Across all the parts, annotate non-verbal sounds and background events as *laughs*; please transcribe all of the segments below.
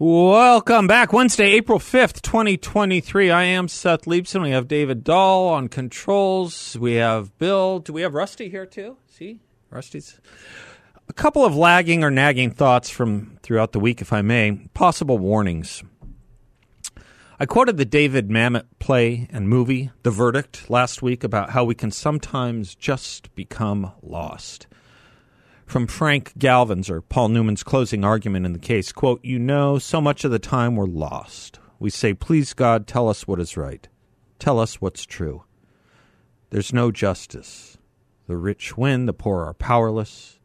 Welcome back. Wednesday, April 5th, 2023. I am Seth Leibsohn. We have David Dahl on controls. We have Bill. Do we have Rusty here too? See? Rusty's. A couple of lagging or nagging thoughts from throughout the week, if I may. Possible warnings. I quoted the David Mamet play and movie, The Verdict, last week about how we can sometimes just become lost from Frank Galvin's or Paul Newman's closing argument in the case. Quote, You know, so much of the time we're lost. We say, Please, God, tell us what is right. Tell us what's true. There's no justice. The rich win, the poor are powerless.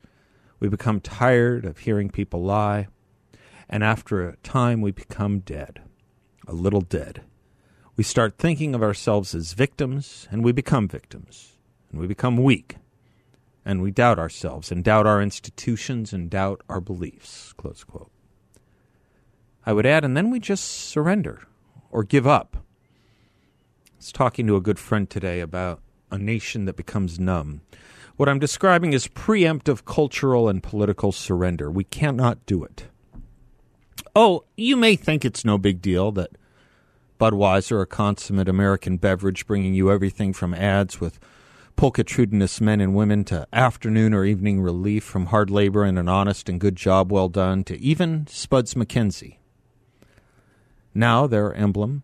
We become tired of hearing people lie. And after a time, we become dead, a little dead. We start thinking of ourselves as victims, and we become victims, and we become weak and we doubt ourselves and doubt our institutions and doubt our beliefs. Close quote. I would add, and then we just surrender or give up. I was talking to a good friend today about a nation that becomes numb. What I'm describing is preemptive cultural and political surrender. We cannot do it. Oh, you may think it's no big deal that Budweiser, a consummate American beverage, bringing you everything from ads with pulchritudinous men and women to afternoon or evening relief from hard labor and an honest and good job well done to even Spuds MacKenzie. Now their emblem,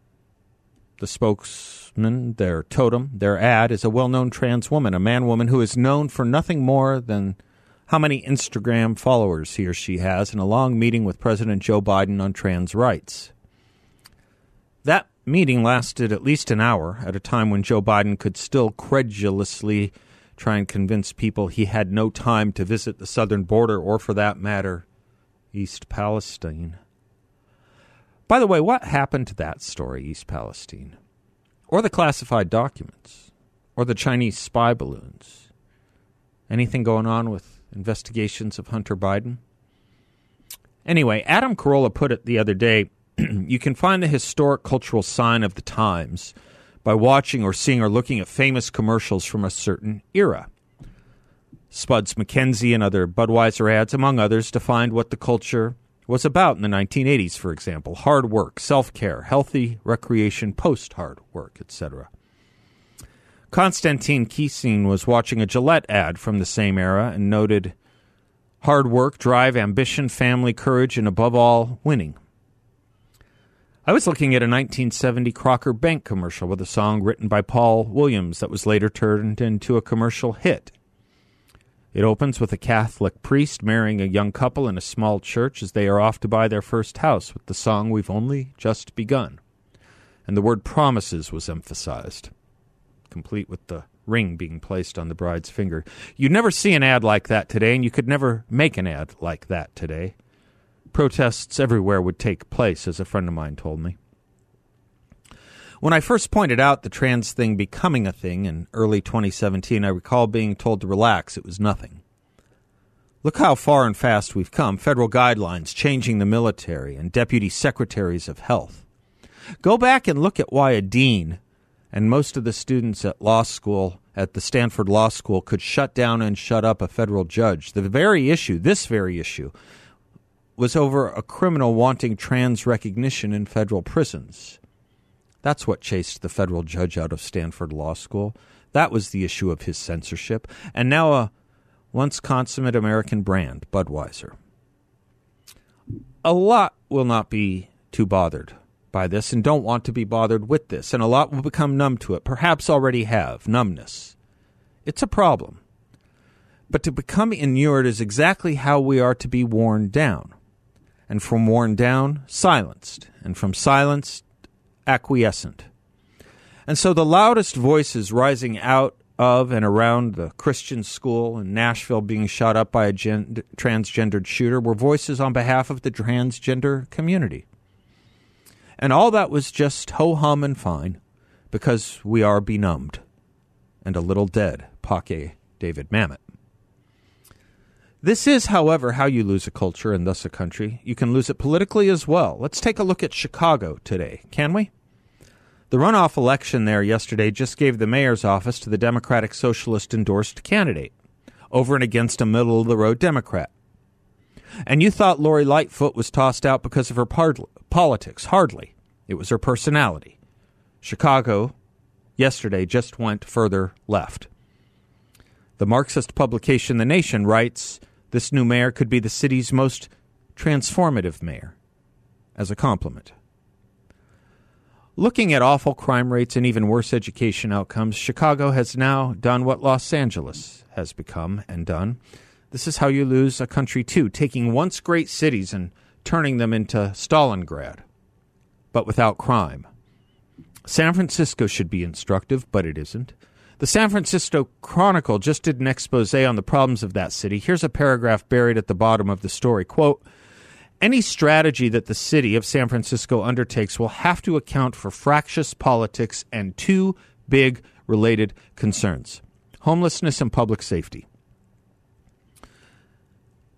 the spokesman, their totem, their ad is a well known trans woman, a man woman who is known for nothing more than how many Instagram followers he or she has in a long meeting with President Joe Biden on trans rights. That meeting lasted at least an hour at a time when Joe Biden could still credulously try and convince people he had no time to visit the southern border or, for that matter, East Palestine. By the way, what happened to that story, East Palestine? Or the classified documents? Or the Chinese spy balloons? Anything going on with investigations of Hunter Biden? Anyway, Adam Carolla put it the other day *clears throat* you can find the historic cultural sign of the times by watching or seeing or looking at famous commercials from a certain era. Spuds MacKenzie and other Budweiser ads, among others, defined what the culture was about in the 1980s, for example hard work, self care, healthy recreation post hard work, etc. Konstantin Kisin was watching a Gillette ad from the same era and noted hard work, drive, ambition, family, courage, and above all, winning. I was looking at a 1970 Crocker Bank commercial with a song written by Paul Williams that was later turned into a commercial hit. It opens with a Catholic priest marrying a young couple in a small church as they are off to buy their first house with the song We've Only Just Begun. And the word promises was emphasized, complete with the ring being placed on the bride's finger. You'd never see an ad like that today, and you could never make an ad like that today. Protests everywhere would take place, as a friend of mine told me. When I first pointed out the trans thing becoming a thing in early 2017, I recall being told to relax, it was nothing. Look how far and fast we've come federal guidelines changing the military and deputy secretaries of health. Go back and look at why a dean and most of the students at law school at the Stanford Law School could shut down and shut up a federal judge. The very issue, this very issue, was over a criminal wanting trans recognition in federal prisons. That's what chased the federal judge out of Stanford Law School. That was the issue of his censorship. And now a once consummate American brand, Budweiser. A lot will not be too bothered by this and don't want to be bothered with this, and a lot will become numb to it, perhaps already have numbness. It's a problem. But to become inured is exactly how we are to be worn down and from worn down, silenced, and from silenced, acquiescent. And so the loudest voices rising out of and around the Christian school in Nashville being shot up by a gen- transgendered shooter were voices on behalf of the transgender community. And all that was just ho hum and fine because we are benumbed and a little dead, Pake David Mamet. This is, however, how you lose a culture and thus a country. You can lose it politically as well. Let's take a look at Chicago today, can we? The runoff election there yesterday just gave the mayor's office to the Democratic Socialist endorsed candidate, over and against a middle of the road Democrat. And you thought Lori Lightfoot was tossed out because of her politics. Hardly. It was her personality. Chicago, yesterday, just went further left. The Marxist publication The Nation writes this new mayor could be the city's most transformative mayor, as a compliment. Looking at awful crime rates and even worse education outcomes, Chicago has now done what Los Angeles has become and done. This is how you lose a country, too, taking once great cities and turning them into Stalingrad, but without crime. San Francisco should be instructive, but it isn't. The San Francisco Chronicle just did an expose on the problems of that city. Here's a paragraph buried at the bottom of the story. Quote, any strategy that the city of San Francisco undertakes will have to account for fractious politics and two big related concerns homelessness and public safety.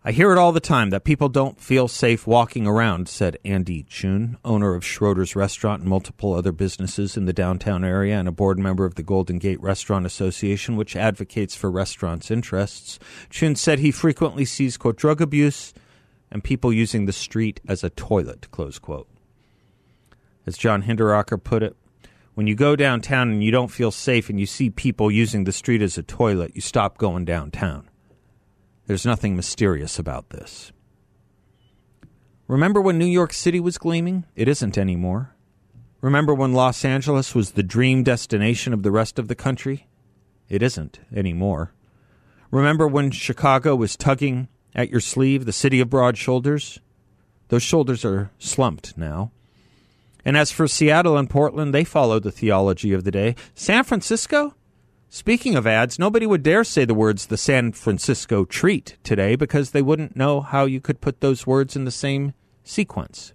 I hear it all the time that people don't feel safe walking around, said Andy Chun, owner of Schroeder's Restaurant and multiple other businesses in the downtown area and a board member of the Golden Gate Restaurant Association, which advocates for restaurants' interests. Chun said he frequently sees, quote, drug abuse and people using the street as a toilet, close quote. As John Hinderaker put it, when you go downtown and you don't feel safe and you see people using the street as a toilet, you stop going downtown. There's nothing mysterious about this. Remember when New York City was gleaming? It isn't anymore. Remember when Los Angeles was the dream destination of the rest of the country? It isn't anymore. Remember when Chicago was tugging at your sleeve, the city of broad shoulders? Those shoulders are slumped now. And as for Seattle and Portland, they follow the theology of the day. San Francisco? Speaking of ads, nobody would dare say the words the San Francisco treat today because they wouldn't know how you could put those words in the same sequence.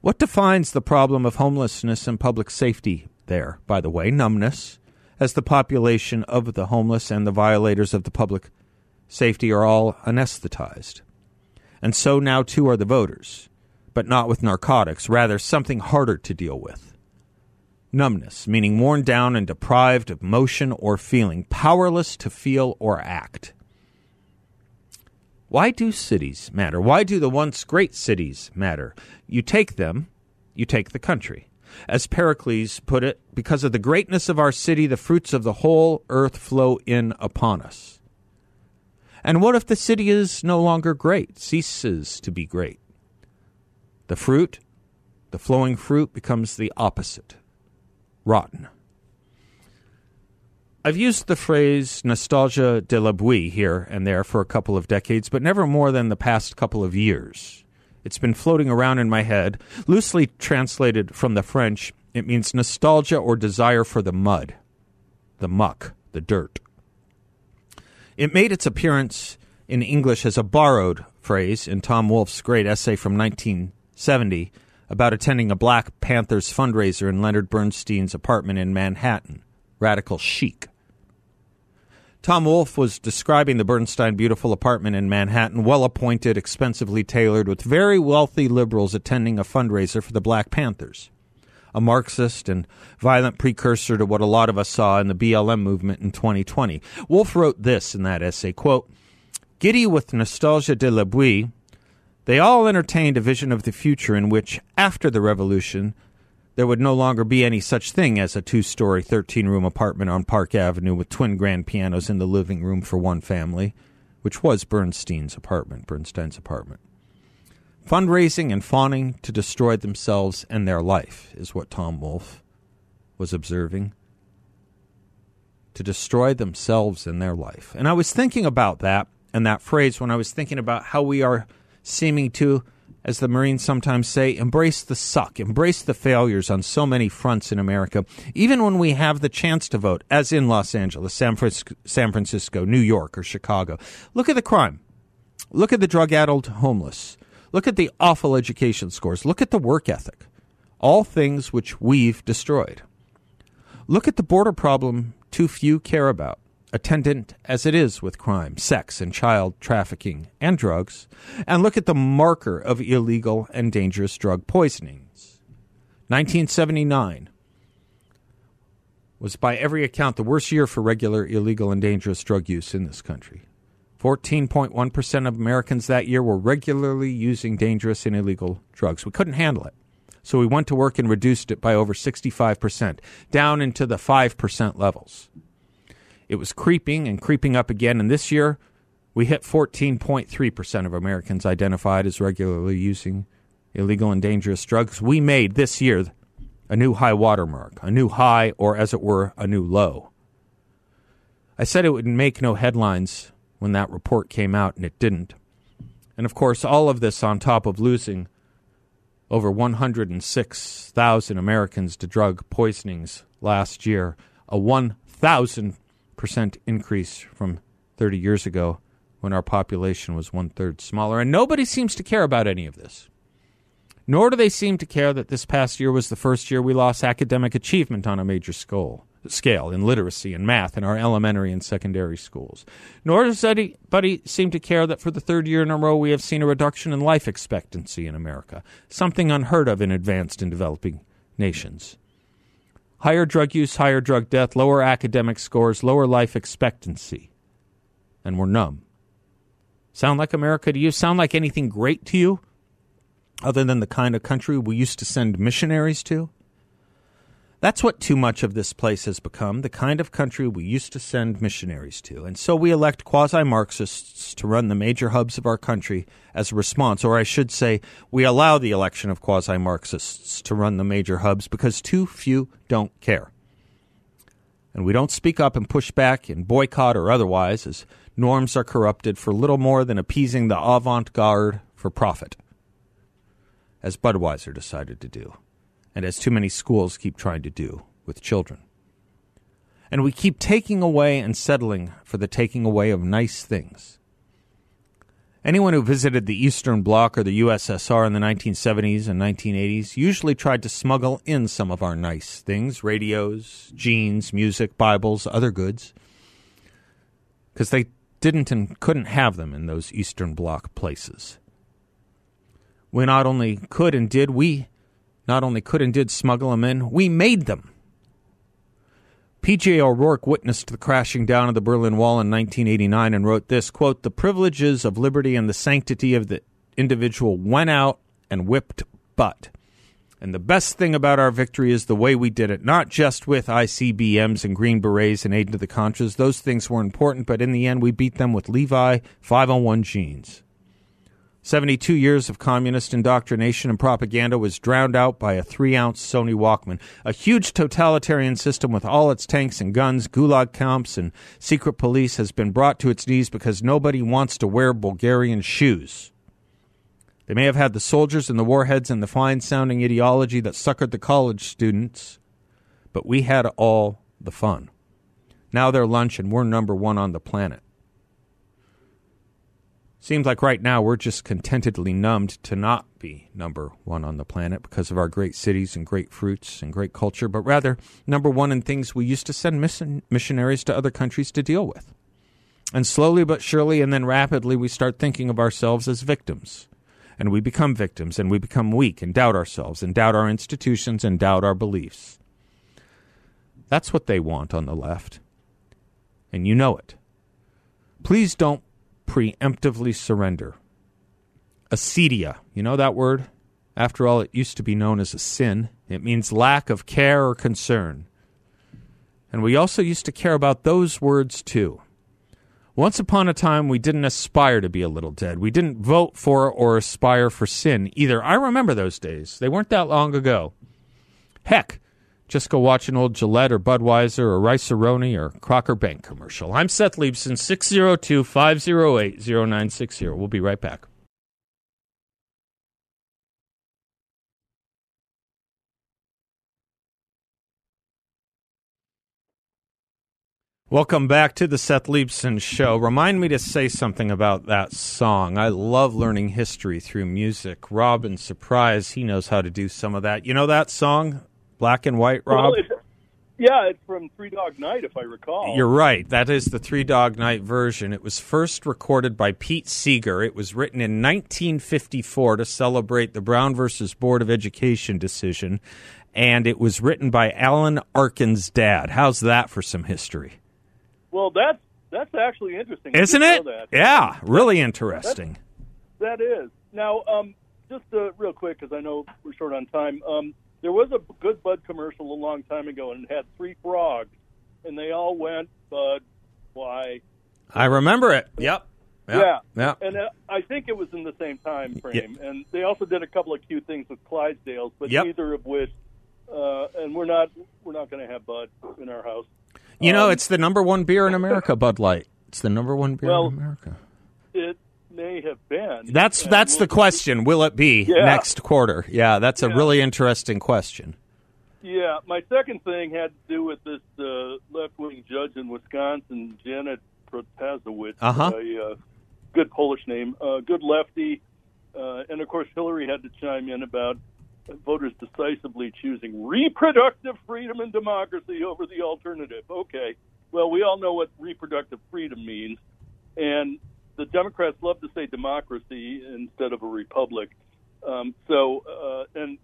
What defines the problem of homelessness and public safety there, by the way? Numbness, as the population of the homeless and the violators of the public safety are all anesthetized. And so now too are the voters, but not with narcotics, rather something harder to deal with numbness, meaning worn down and deprived of motion or feeling, powerless to feel or act. Why do cities matter? Why do the once great cities matter? You take them, you take the country. As Pericles put it, because of the greatness of our city, the fruits of the whole earth flow in upon us. And what if the city is no longer great, ceases to be great? The fruit, the flowing fruit, becomes the opposite rotten. I've used the phrase nostalgia de la boue here and there for a couple of decades, but never more than the past couple of years. It's been floating around in my head. Loosely translated from the French, it means nostalgia or desire for the mud, the muck, the dirt. It made its appearance in English as a borrowed phrase in Tom Wolfe's great essay from 1970 about attending a Black Panthers fundraiser in Leonard Bernstein's apartment in Manhattan. Radical chic. Tom Wolfe was describing the Bernstein beautiful apartment in Manhattan, well appointed, expensively tailored, with very wealthy liberals attending a fundraiser for the Black Panthers. A Marxist and violent precursor to what a lot of us saw in the BLM movement in 2020. Wolfe wrote this in that essay quote, Giddy with nostalgia de la boue, they all entertained a vision of the future in which, after the revolution, there would no longer be any such thing as a two story, 13 room apartment on Park Avenue with twin grand pianos in the living room for one family, which was Bernstein's apartment, Bernstein's apartment. Fundraising and fawning to destroy themselves and their life is what Tom Wolfe was observing. To destroy themselves and their life. And I was thinking about that and that phrase when I was thinking about how we are seeming to as the Marines sometimes say, embrace the suck, embrace the failures on so many fronts in America, even when we have the chance to vote, as in Los Angeles, San Francisco, San Francisco New York, or Chicago. Look at the crime. Look at the drug addled homeless. Look at the awful education scores. Look at the work ethic. All things which we've destroyed. Look at the border problem too few care about attendant as it is with crime, sex, and child trafficking and drugs, and look at the marker of illegal and dangerous drug poisonings. 1979 was, by every account, the worst year for regular, illegal, and dangerous drug use in this country. 14.1% of Americans that year were regularly using dangerous and illegal drugs. We couldn't handle it. So we went to work and reduced it by over 65%, down into the 5% levels. It was creeping and creeping up again, and this year we hit 14.3% of Americans identified as regularly using illegal and dangerous drugs. We made this year a new high watermark, a new high, or as it were, a new low. I said it would make no headlines when that report came out, and it didn't. And of course, all of this on top of losing over 106,000 Americans to drug poisonings last year, a 1,000 percent increase from 30 years ago when our population was one third smaller. And nobody seems to care about any of this. Nor do they seem to care that this past year was the first year we lost academic achievement on a major scale, scale in literacy and math in our elementary and secondary schools. Nor does anybody seem to care that for the third year in a row we have seen a reduction in life expectancy in America, something unheard of in advanced and developing nations. Higher drug use, higher drug death, lower academic scores, lower life expectancy. And we're numb. Sound like America to you? Sound like anything great to you? Other than the kind of country we used to send missionaries to? That's what too much of this place has become the kind of country we used to send missionaries to. And so we elect quasi Marxists to run the major hubs of our country as a response. Or I should say, we allow the election of quasi Marxists to run the major hubs because too few don't care. And we don't speak up and push back and boycott or otherwise as norms are corrupted for little more than appeasing the avant garde for profit, as Budweiser decided to do and as too many schools keep trying to do with children. And we keep taking away and settling for the taking away of nice things. Anyone who visited the Eastern Bloc or the USSR in the 1970s and 1980s usually tried to smuggle in some of our nice things radios, jeans, music, Bibles, other goods because they didn't and couldn't have them in those Eastern Bloc places. We not only could and did, we not only could and did smuggle them in, we made them. P.J. O'Rourke witnessed the crashing down of the Berlin Wall in 1989 and wrote this quote, The privileges of liberty and the sanctity of the individual went out and whipped butt. And the best thing about our victory is the way we did it, not just with ICBMs and Green Berets and aid to the Contras. Those things were important, but in the end, we beat them with Levi 501 jeans. 72 years of communist indoctrination and propaganda was drowned out by a three ounce Sony Walkman. A huge totalitarian system with all its tanks and guns, gulag camps, and secret police has been brought to its knees because nobody wants to wear Bulgarian shoes. They may have had the soldiers and the warheads and the fine sounding ideology that suckered the college students, but we had all the fun. Now they're lunch and we're number one on the planet. Seems like right now we're just contentedly numbed to not be number one on the planet because of our great cities and great fruits and great culture, but rather number one in things we used to send missionaries to other countries to deal with. And slowly but surely and then rapidly, we start thinking of ourselves as victims. And we become victims and we become weak and doubt ourselves and doubt our institutions and doubt our beliefs. That's what they want on the left. And you know it. Please don't preemptively surrender. Acedia, you know that word? After all, it used to be known as a sin. It means lack of care or concern. And we also used to care about those words too. Once upon a time, we didn't aspire to be a little dead. We didn't vote for or aspire for sin either. I remember those days. They weren't that long ago. Heck, just go watch an old Gillette or Budweiser or Rice-A-Roni or Crocker Bank commercial. I'm Seth Leibsohn, 602 508 0960. We'll be right back. Welcome back to the Seth Leibsohn Show. Remind me to say something about that song. I love learning history through music. Robin Surprise, he knows how to do some of that. You know that song? Black and White, Rob? Well, it's, yeah, it's from Three Dog Night, if I recall. You're right. That is the Three Dog Night version. It was first recorded by Pete Seeger. It was written in 1954 to celebrate the Brown versus Board of Education decision, and it was written by Alan Arkin's dad. How's that for some history? Well, that's that's actually interesting. Isn't it? Yeah, really interesting. That, that is. Now, um, just uh, real quick, because I know we're short on time. Um, there was a good Bud commercial a long time ago, and it had three frogs, and they all went Bud, why? I remember it. Yep. Yeah, yeah, yeah. and uh, I think it was in the same time frame. Yeah. And they also did a couple of cute things with Clydesdales, but yep. neither of which. Uh, and we're not we're not going to have Bud in our house. You know, um, it's the number one beer in America, Bud Light. It's the number one beer well, in America. It may have been. That's that's we'll, the question. Will it be yeah. next quarter? Yeah, that's a really interesting question. Yeah, my second thing had to do with this uh, left-wing judge in Wisconsin, Janet Protasiewicz, uh-huh. a uh, good Polish name, uh, good lefty, uh, and of course Hillary had to chime in about voters decisively choosing reproductive freedom and democracy over the alternative. Okay, well, we all know what reproductive freedom means, and Democrats love to say democracy instead of a republic. Um, so, uh, and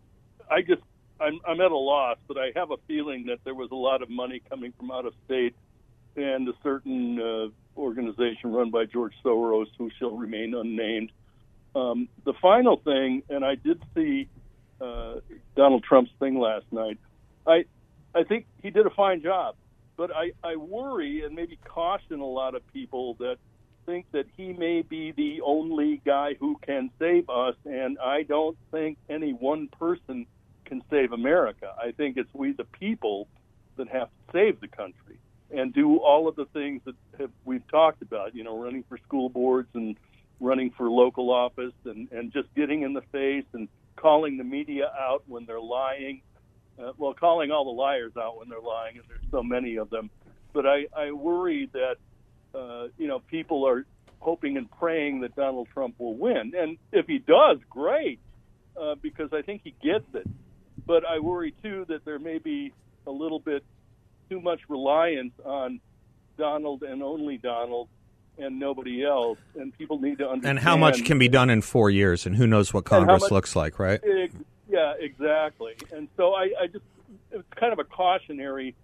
I just, I'm, I'm at a loss, but I have a feeling that there was a lot of money coming from out of state and a certain uh, organization run by George Soros, who shall remain unnamed. Um, the final thing, and I did see uh, Donald Trump's thing last night. I I think he did a fine job, but I, I worry and maybe caution a lot of people that think that he may be the only guy who can save us, and I don't think any one person can save America. I think it's we the people that have to save the country and do all of the things that have, we've talked about. You know, running for school boards and running for local office and and just getting in the face and calling the media out when they're lying. Uh, well, calling all the liars out when they're lying, and there's so many of them. But I, I worry that uh, you know people are hoping and praying that Donald Trump will win, and if he does, great, uh, because I think he gets it. But I worry too that there may be a little bit too much reliance on Donald and only Donald and nobody else, and people need to understand. And how much can be done in four years, and who knows what Congress much, looks like, right? It, yeah, exactly. And so I, I just it's kind of a cautionary.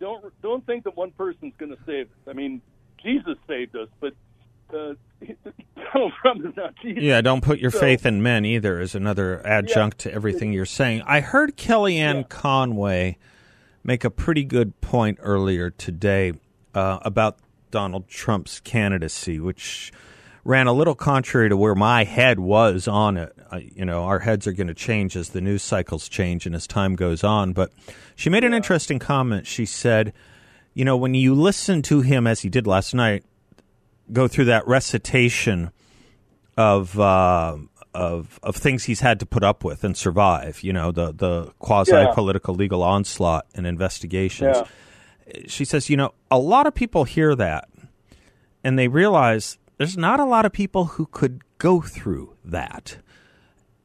Don't don't think that one person's going to save us. I mean, Jesus saved us, but uh, *laughs* Donald Trump is not Jesus. Yeah, don't put your so, faith in men either. Is another adjunct yeah, to everything you're saying. I heard Kellyanne yeah. Conway make a pretty good point earlier today uh, about Donald Trump's candidacy, which ran a little contrary to where my head was on it. Uh, you know, our heads are going to change as the news cycles change and as time goes on. But she made an interesting comment. She said, you know, when you listen to him, as he did last night, go through that recitation of. Uh, of, of things he's had to put up with and survive, you know, the, the quasi political legal onslaught and investigations Yeah. she says, you know, a lot of people hear that and they realize there's not a lot of people who could go through that.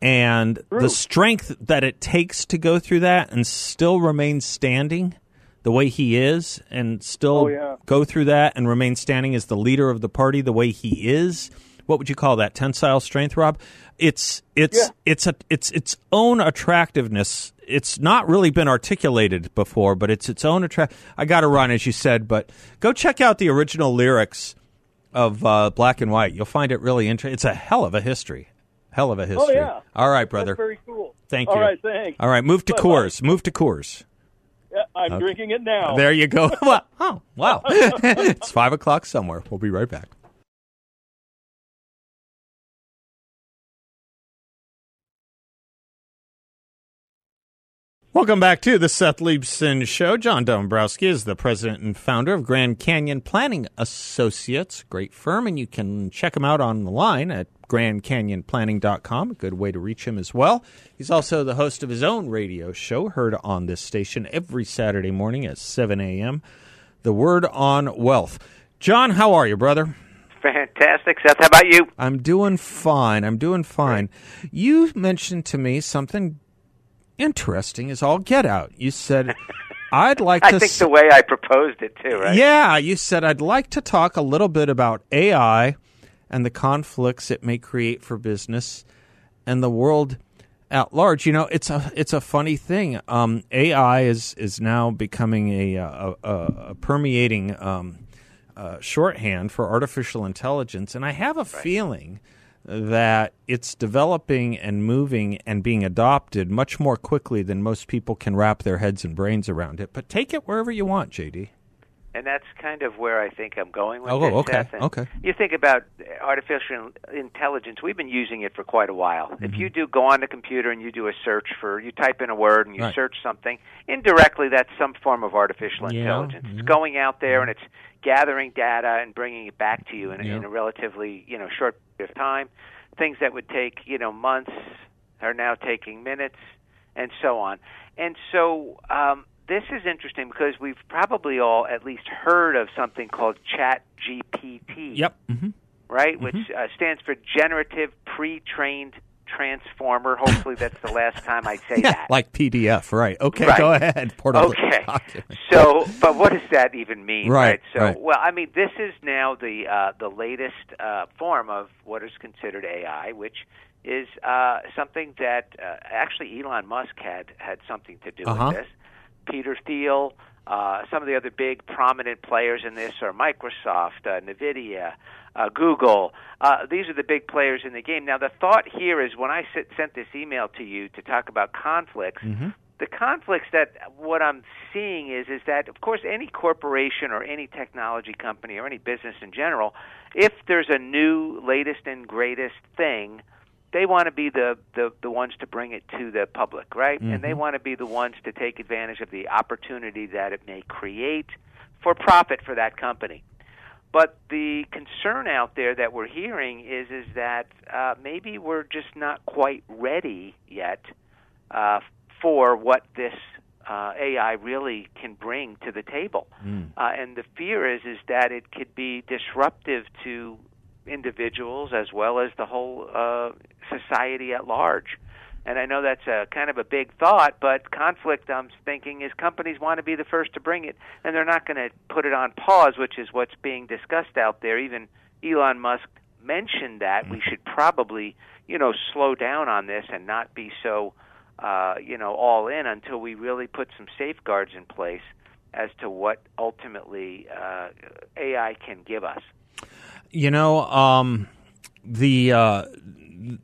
And True. the strength that it takes to go through that and still remain standing the way he is and still Oh, yeah. go through that and remain standing as the leader of the party the way he is. What would you call that? Tensile strength, Rob? It's it's Yeah. it's a it's its own attractiveness. It's not really been articulated before, but it's its own attract. I got to run, as you said, but go check out the original lyrics of uh, Black and White. You'll find it really interesting. It's a hell of a history. Hell of a history. Oh yeah. All right, brother. That's very cool. Thank All you. right, thanks. All right, move to Bye-bye. Coors. Move to Coors. Yeah, I'm drinking it now. There you go. *laughs* Oh, wow. *laughs* it's five o'clock somewhere. We'll be right back. Welcome back to the Seth Leibsohn Show. John Dombroski is the president and founder of Grand Canyon Planning Associates, great firm, and you can check him out online at grandcanyonplanning.com. A good way to reach him as well. He's also the host of his own radio show, heard on this station every Saturday morning at 7 a.m. the word on wealth. John, how are you, brother? Fantastic, Seth. How about you? I'm doing fine. I'm doing fine. You mentioned to me something interesting is all get out. You said, I'd *laughs* like I to. think s- the way I proposed it too, right? Yeah, you said, I'd like to talk a little bit about AI and the conflicts it may create for business and the world at large. You know, it's a it's a funny thing. Um, AI is is now becoming a a, a, a permeating um, uh, shorthand for artificial intelligence, and I have a feeling that it's developing and moving and being adopted much more quickly than most people can wrap their heads and brains around it. But take it wherever you want, JD. And that's kind of where I think I'm going with Oh, this. okay, Seth. And okay. You think about artificial intelligence. We've been using it for quite a while. Mm-hmm. If you do go on the computer and you do a search for, you type in a word and you Right. search something, indirectly that's some form of artificial Yeah, intelligence. yeah. It's going out there and it's gathering data and bringing it back to you in, a Yeah. in a relatively you know short period of time. Things that would take you know months are now taking minutes, and so on. And so um, this is interesting because we've probably all at least heard of something called Chat GPT Yep. hmm right? Which uh, stands for Generative Pre-trained Transformer. Hopefully, that's the last time I say *laughs* Yeah, that. like PDF, right? Okay, Right. go ahead. Okay. So, but what does that even mean? Right, So, right. well, I mean, this is now the uh, the latest uh, form of what is considered AI, which is uh, something that uh, actually Elon Musk had had something to do Uh-huh. with this. Peter Thiel, uh, some of the other big prominent players in this are Microsoft, uh, NVIDIA, uh, Google. Uh, these are the big players in the game. Now, the thought here is when I sit, sent this email to you to talk about conflicts, the conflicts that what I'm seeing is is that of course any corporation or any technology company or any business in general, if there's a new latest and greatest thing, they want to be the, the, the ones to bring it to the public, right? And they want to be the ones to take advantage of the opportunity that it may create for profit for that company. But the concern out there that we're hearing is is that uh, maybe we're just not quite ready yet uh, for what this uh, AI really can bring to the table. Uh, and the fear is is that it could be disruptive to individuals as well as the whole uh, society at large. And I know that's a kind of a big thought, but conflict, I'm thinking, is companies want to be the first to bring it, and they're not going to put it on pause, which is what's being discussed out there. Even Elon Musk mentioned that we should probably, you know, slow down on this and not be so, uh, you know, all in until we really put some safeguards in place as to what ultimately uh, AI can give us. You know, um, the uh,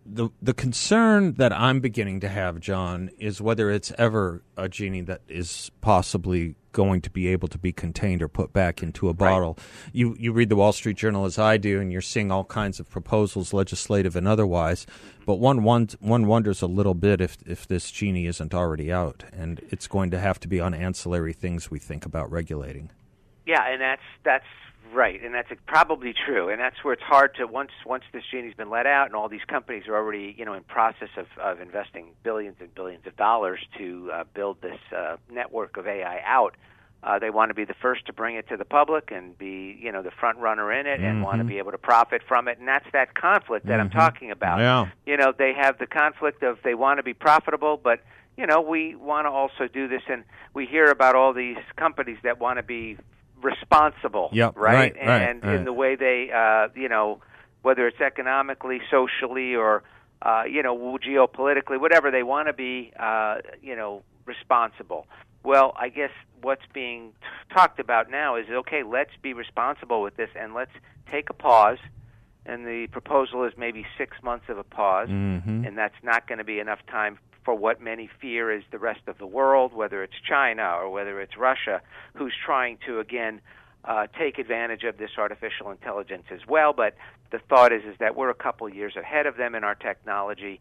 the the concern that I'm beginning to have, John, is whether it's ever a genie that is possibly going to be able to be contained or put back into a bottle. You you read the Wall Street Journal as I do, and you're seeing all kinds of proposals, legislative and otherwise. But one one one wonders a little bit if if this genie isn't already out, and it's going to have to be on ancillary things we think about regulating. Yeah, and that's that's right, and that's probably true, and that's where it's hard to once once this genie's been let out, and all these companies are already you know in process of of investing billions and billions of dollars to uh, build this uh, network of AI out. Uh, they want to be the first to bring it to the public and be, you know, the front runner in it, and want to be able to profit from it. And that's that conflict that I'm talking about. Yeah. You know, they have the conflict of they want to be profitable, but you know, we want to also do this, and we hear about all these companies that want to be responsible, Yep, right? right, and right. in the way they, uh, you know, whether it's economically, socially, or uh, you know, geopolitically, whatever they want to be, uh, you know, responsible. Well, I guess what's being t- talked about now is okay. Let's be responsible with this, and let's take a pause. And the proposal is maybe six months of a pause, and that's not going to be enough time for what many fear is the rest of the world, whether it's China or whether it's Russia, who's trying to again uh, take advantage of this artificial intelligence as well. But the thought is is that we're a couple years ahead of them in our technology,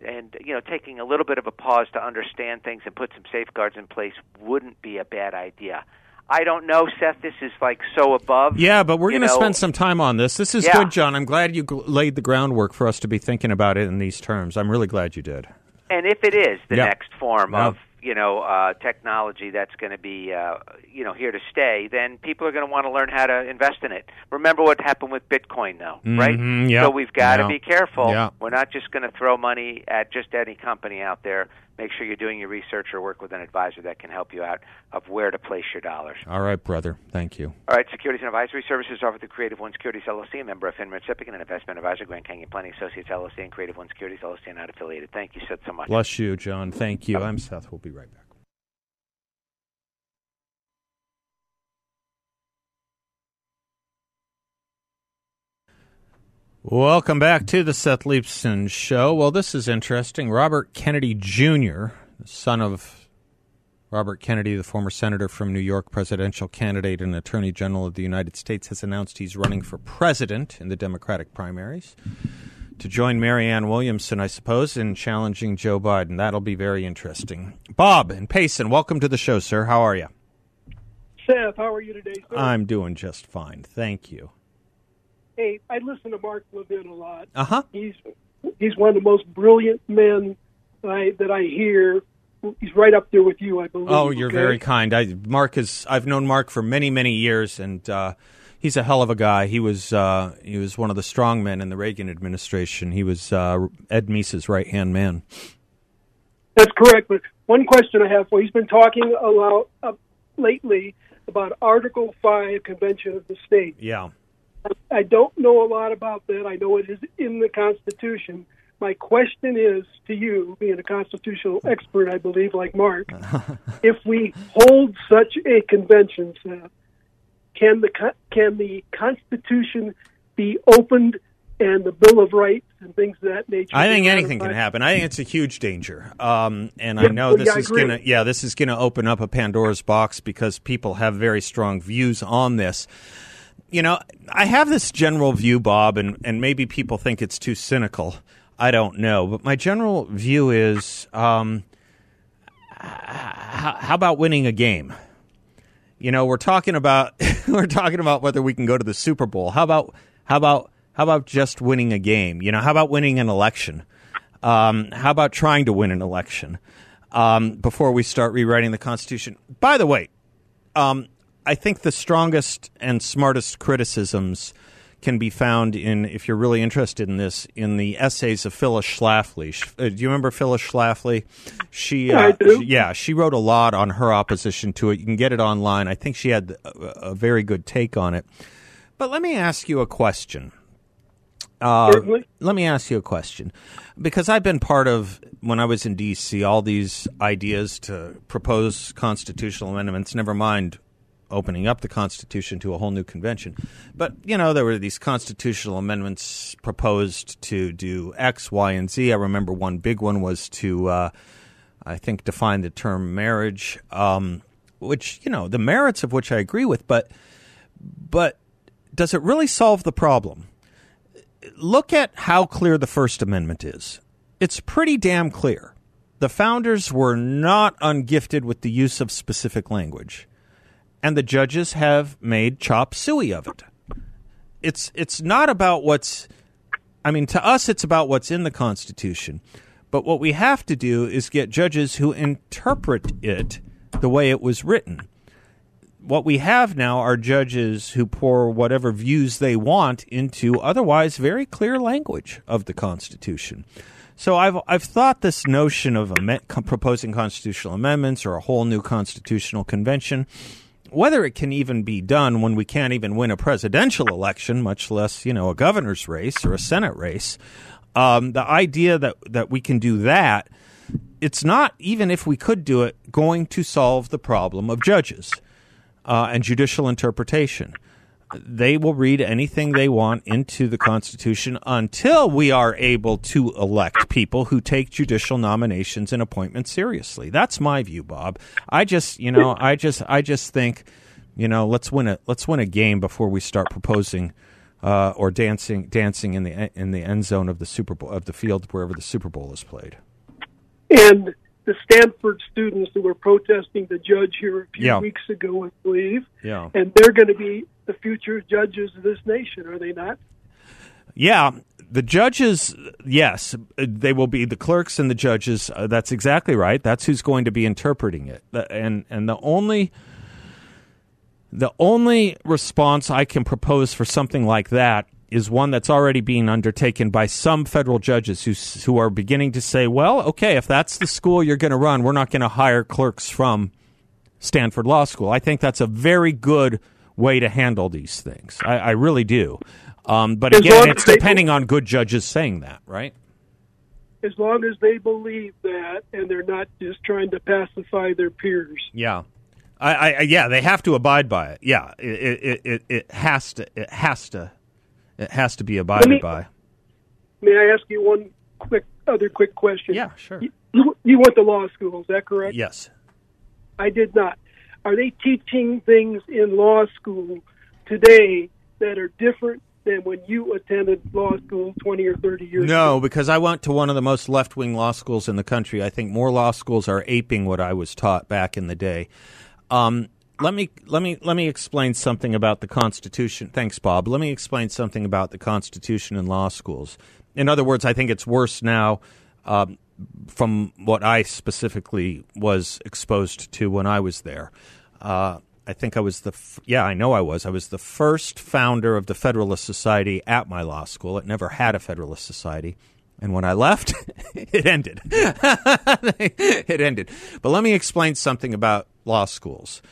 and you know, taking a little bit of a pause to understand things and put some safeguards in place wouldn't be a bad idea. I don't know, Seth. This is like so above. Yeah, but we're going to spend some time on this. This is Yeah. good, John. I'm glad you gl- laid the groundwork for us to be thinking about it in these terms. I'm really glad you did. And if it is the Yeah. next form Yeah. of you know uh, technology that's going to be uh, you know here to stay, then people are going to want to learn how to invest in it. Remember what happened with Bitcoin, though, right? Mhm, yep. So we've got to be careful. We're not just going to throw money at just any company out there. Make sure you're doing your research or work with an advisor that can help you out of where to place your dollars. All right, brother. Thank you. All right, securities and advisory services offered through Creative One Securities LLC, a member of FINRA Recipient and investment advisor, Grand Canyon Planning Associates LLC, and Creative One Securities LLC, and not affiliated. Thank you, Sid, so much. Bless you, John. Thank you. I'm Seth. We'll be right back. Welcome back to the Seth Leibsohn Show. Well, this is interesting. Robert Kennedy Jr., son of Robert Kennedy, the former senator from New York, presidential candidate and attorney general of the United States, has announced he's running for president in the Democratic primaries to join Marianne Williamson, I suppose, in challenging Joe Biden. That'll be very interesting. Bob and Payson, welcome to the show, sir. How are you? Seth, how are you today, sir? I'm doing just fine. Thank you. Hey, I listen to Mark Levin a lot. Uh huh. He's he's one of the most brilliant men I, that I hear. He's right up there with you, I believe. Oh, you're okay? very kind. I Mark is. I've known Mark for many, many years, and uh, he's a hell of a guy. He was uh, he was one of the strong men in the Reagan administration. He was uh, Ed Meese's right hand man. That's correct. But one question I have for you, he's been talking a lot uh, lately about Article Five Convention of the State. Yeah. I don't know a lot about that. I know it is in the Constitution. My question is to you, being a constitutional expert, I believe, like Mark, *laughs* if we hold such a convention, Seth, can the can the Constitution be opened and the Bill of Rights and things of that nature? I think anything can happen. I think it's a huge danger, um, and I know this I is gonna. Yeah, this is gonna open up a Pandora's box because people have very strong views on this. You know, I have this general view, Bob, and and maybe people think it's too cynical. I don't know, but my general view is, um, how, about winning a game? You know, we're talking about *laughs* we're talking about whether we can go to the Super Bowl. How about how about how about just winning a game? You know, how about winning an election? Um, how about trying to win an election um, before we start rewriting the Constitution? By the way, um, I think the strongest and smartest criticisms can be found in, if you're really interested in this, in the essays of Phyllis Schlafly. Uh, do you remember Phyllis Schlafly? She, Yeah, uh, she- yeah, she wrote a lot on her opposition to it. You can get it online. I think she had a, a very good take on it. But let me ask you a question. Uh, Certainly. let me ask you a question because I've been part of when I was in D.C. all these ideas to propose constitutional amendments. Never mind opening up the Constitution to a whole new convention, but you know there were these constitutional amendments proposed to do X, Y, and Z. I remember one big one was to, uh, I think, define the term marriage, um, which you know the merits of which I agree with, but but does it really solve the problem? look at how clear the First Amendment is. It's pretty damn clear. The founders were not ungifted with the use of specific language, and the judges have made chop suey of it. It's it's not about what's I mean to us it's about what's in the Constitution. But what we have to do is get judges who interpret it the way it was written what we have now are judges who pour whatever views they want into otherwise very clear language of the Constitution. So I've I've thought this notion of com- proposing constitutional amendments or a whole new constitutional convention, whether it can even be done when we can't even win a presidential election, much less you know a governor's race or a senate race. Um, the idea that that we can do that, it's not even if we could do it, going to solve the problem of judges uh, and judicial interpretation. They will read anything they want into the Constitution until we are able to elect people who take judicial nominations and appointments seriously. That's my view, Bob. I just, you know, I just, I just think, you know, let's win a let's win a game before we start proposing uh, or dancing dancing in the in the end zone of the Super Bowl of the field wherever the Super Bowl is played. And the Stanford students who were protesting the judge here a few Yeah. weeks ago, I believe, Yeah. and they're going to be the future judges of this nation, are they not? Yeah, the judges, yes, they will be the clerks and the judges. Uh, that's exactly right. That's who's going to be interpreting it. And and the only the only response I can propose for something like that is one that's already being undertaken by some federal judges who who are beginning to say, well, okay, if that's the school you're going to run, we're not going to hire clerks from Stanford Law School. I think that's a very good way to handle these things. I, I really do. Um, but As again, it's they- depending on good judges saying that, right? As long as they believe that and they're not just trying to pacify their peers. Yeah. I, I, yeah, they have to abide by it. Yeah, it, it, it, it has to, it has to, it has to be abided me- by. May I ask you one quick other quick question? Yeah, sure. You, you, you went to law school, is that correct? Yes. I did not. Are they teaching things in law school today that are different than when you attended law school 20 or 30 years ago? No, because I went to one of the most left wing law schools in the country. I think more law schools are aping what I was taught back in the day. Um, let me let me let me explain something about the Constitution. Thanks, Bob. Let me explain something about the Constitution in law schools. In other words, I think it's worse now um, from what I specifically was exposed to when I was there. Uh, I think I was the f- yeah I know I was I was the first founder of the Federalist Society at my law school. It never had a Federalist Society. And when I left, *laughs* it ended. *laughs* it ended. But let me explain something about law schools.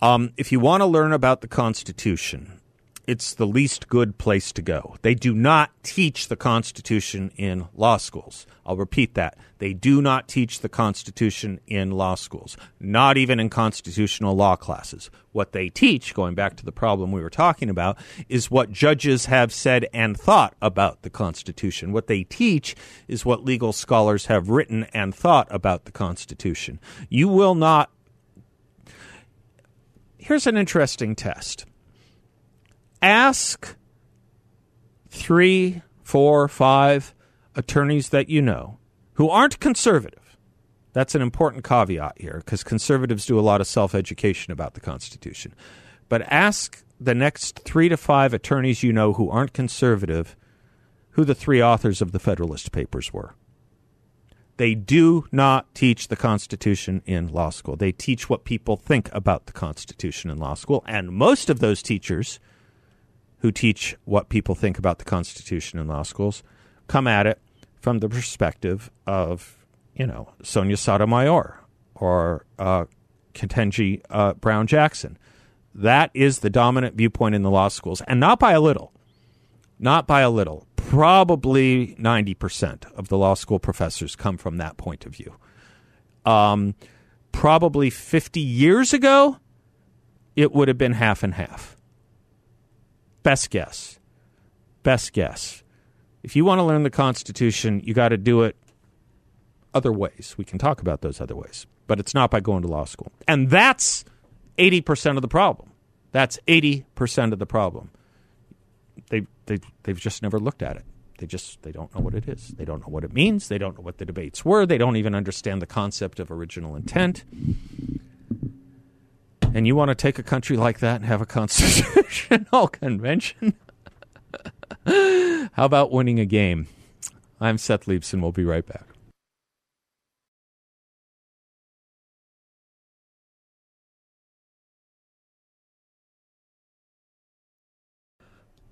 Um, if you want to learn about the Constitution, it's the least good place to go. They do not teach the Constitution in law schools. I'll repeat that. They do not teach the Constitution in law schools, not even in constitutional law classes. What they teach, going back to the problem we were talking about, is what judges have said and thought about the Constitution. What they teach is what legal scholars have written and thought about the Constitution. You will not. Here's an interesting test ask three, four, five attorneys that you know who aren't conservative. That's an important caveat here because conservatives do a lot of self education about the Constitution. But ask the next three to five attorneys you know who aren't conservative who the three authors of the Federalist Papers were. They do not teach the Constitution in law school. They teach what people think about the Constitution in law school. And most of those teachers who teach what people think about the Constitution in law schools come at it from the perspective of, you know, Sonia Sotomayor or uh, uh, Brown Jackson. That is the dominant viewpoint in the law schools, and not by a little. Not by a little. Probably 90% of the law school professors come from that point of view. Um, probably 50 years ago, it would have been half and half. Best guess. Best guess. If you want to learn the Constitution, you got to do it other ways. We can talk about those other ways, but it's not by going to law school. And that's 80% of the problem. That's 80% of the problem. They, they, they've just never looked at it. They just they don't know what it is. They don't know what it means. They don't know what the debates were. They don't even understand the concept of original intent. And you want to take a country like that and have a constitutional *laughs* convention? *laughs* How about winning a game? I'm Seth Leibsohn. We'll be right back.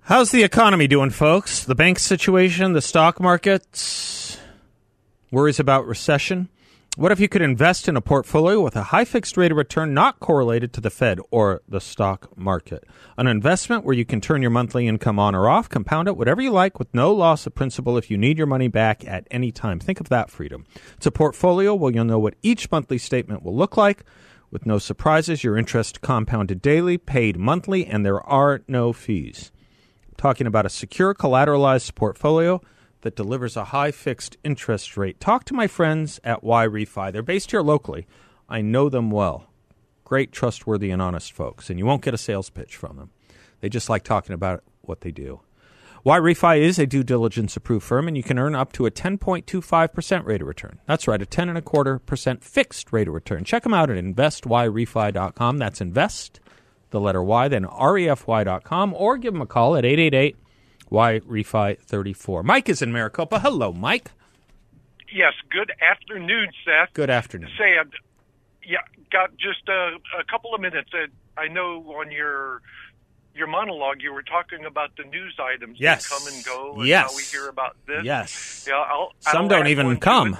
How's the economy doing, folks? The bank situation, the stock markets, worries about recession. What if you could invest in a portfolio with a high fixed rate of return not correlated to the Fed or the stock market? An investment where you can turn your monthly income on or off, compound it, whatever you like, with no loss of principal if you need your money back at any time. Think of that freedom. It's a portfolio where you'll know what each monthly statement will look like. With no surprises, your interest compounded daily, paid monthly, and there are no fees talking about a secure collateralized portfolio that delivers a high fixed interest rate. Talk to my friends at YRefy. They're based here locally. I know them well. Great, trustworthy, and honest folks. And you won't get a sales pitch from them. They just like talking about what they do. YRefy is a due diligence approved firm, and you can earn up to a 10.25% rate of return. That's right, a 10 and a quarter percent fixed rate of return. Check them out at investYRefy.com. That's invest the letter Y, then refy.com, or give them a call at 888 Why Refi 34. Mike is in Maricopa. Hello, Mike. Yes, good afternoon, Seth. Good afternoon. Say, yeah, got just a, a couple of minutes. Uh, I know on your your monologue you were talking about the news items Yes. that come and go. And Yes. how we hear about this. Yes. Yeah, I'll, Some I'll don't even come. it.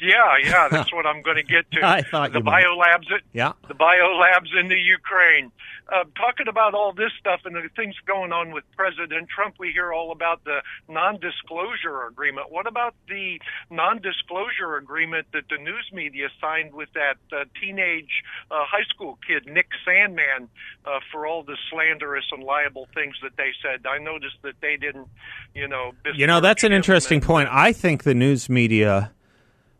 Yeah, yeah, *laughs* that's what I'm going to get to. I thought the biolabs. At, Yeah. the biolabs in the Ukraine. Uh, talking about all this stuff and the things going on with President Trump, we hear all about the non-disclosure agreement. What about the non-disclosure agreement that the news media signed with that uh, teenage uh, high school kid, Nick Sandmann, uh, for all the slanderous and liable things that they said? I noticed that they didn't, you know. You know, that's an interesting and- point. I think the news media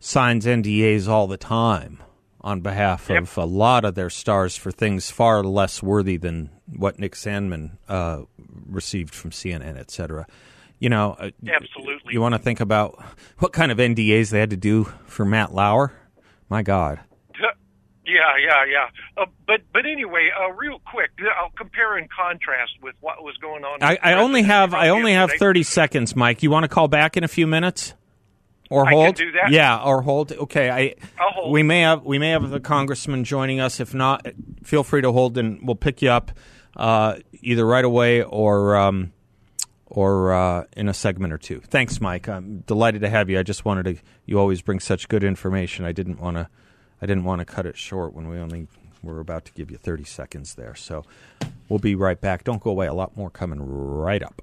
signs NDAs all the time on behalf of a lot of their stars for things far less worthy than what Nick Sandmann uh, received from CNN, et cetera. You know, uh, Absolutely. You want to think about what kind of NDAs they had to do for Matt Lauer? My God. Yeah, yeah, yeah. Uh, but but anyway, uh, real quick, I'll compare and contrast with what was going on. I, I only have I only have thirty seconds, Mike. You want to call back in a few minutes, or I hold? do that. Yeah, or hold. Okay, I. I'll hold. We may have we may have the congressman joining us. If not, feel free to hold, and we'll pick you up uh, either right away or um, or uh, in a segment or two. Thanks, Mike. I'm delighted to have you. I just wanted to. You always bring such good information. I didn't want to. I didn't want to cut it short when we only were about to give you 30 seconds there. So we'll be right back. Don't go away. A lot more coming right up.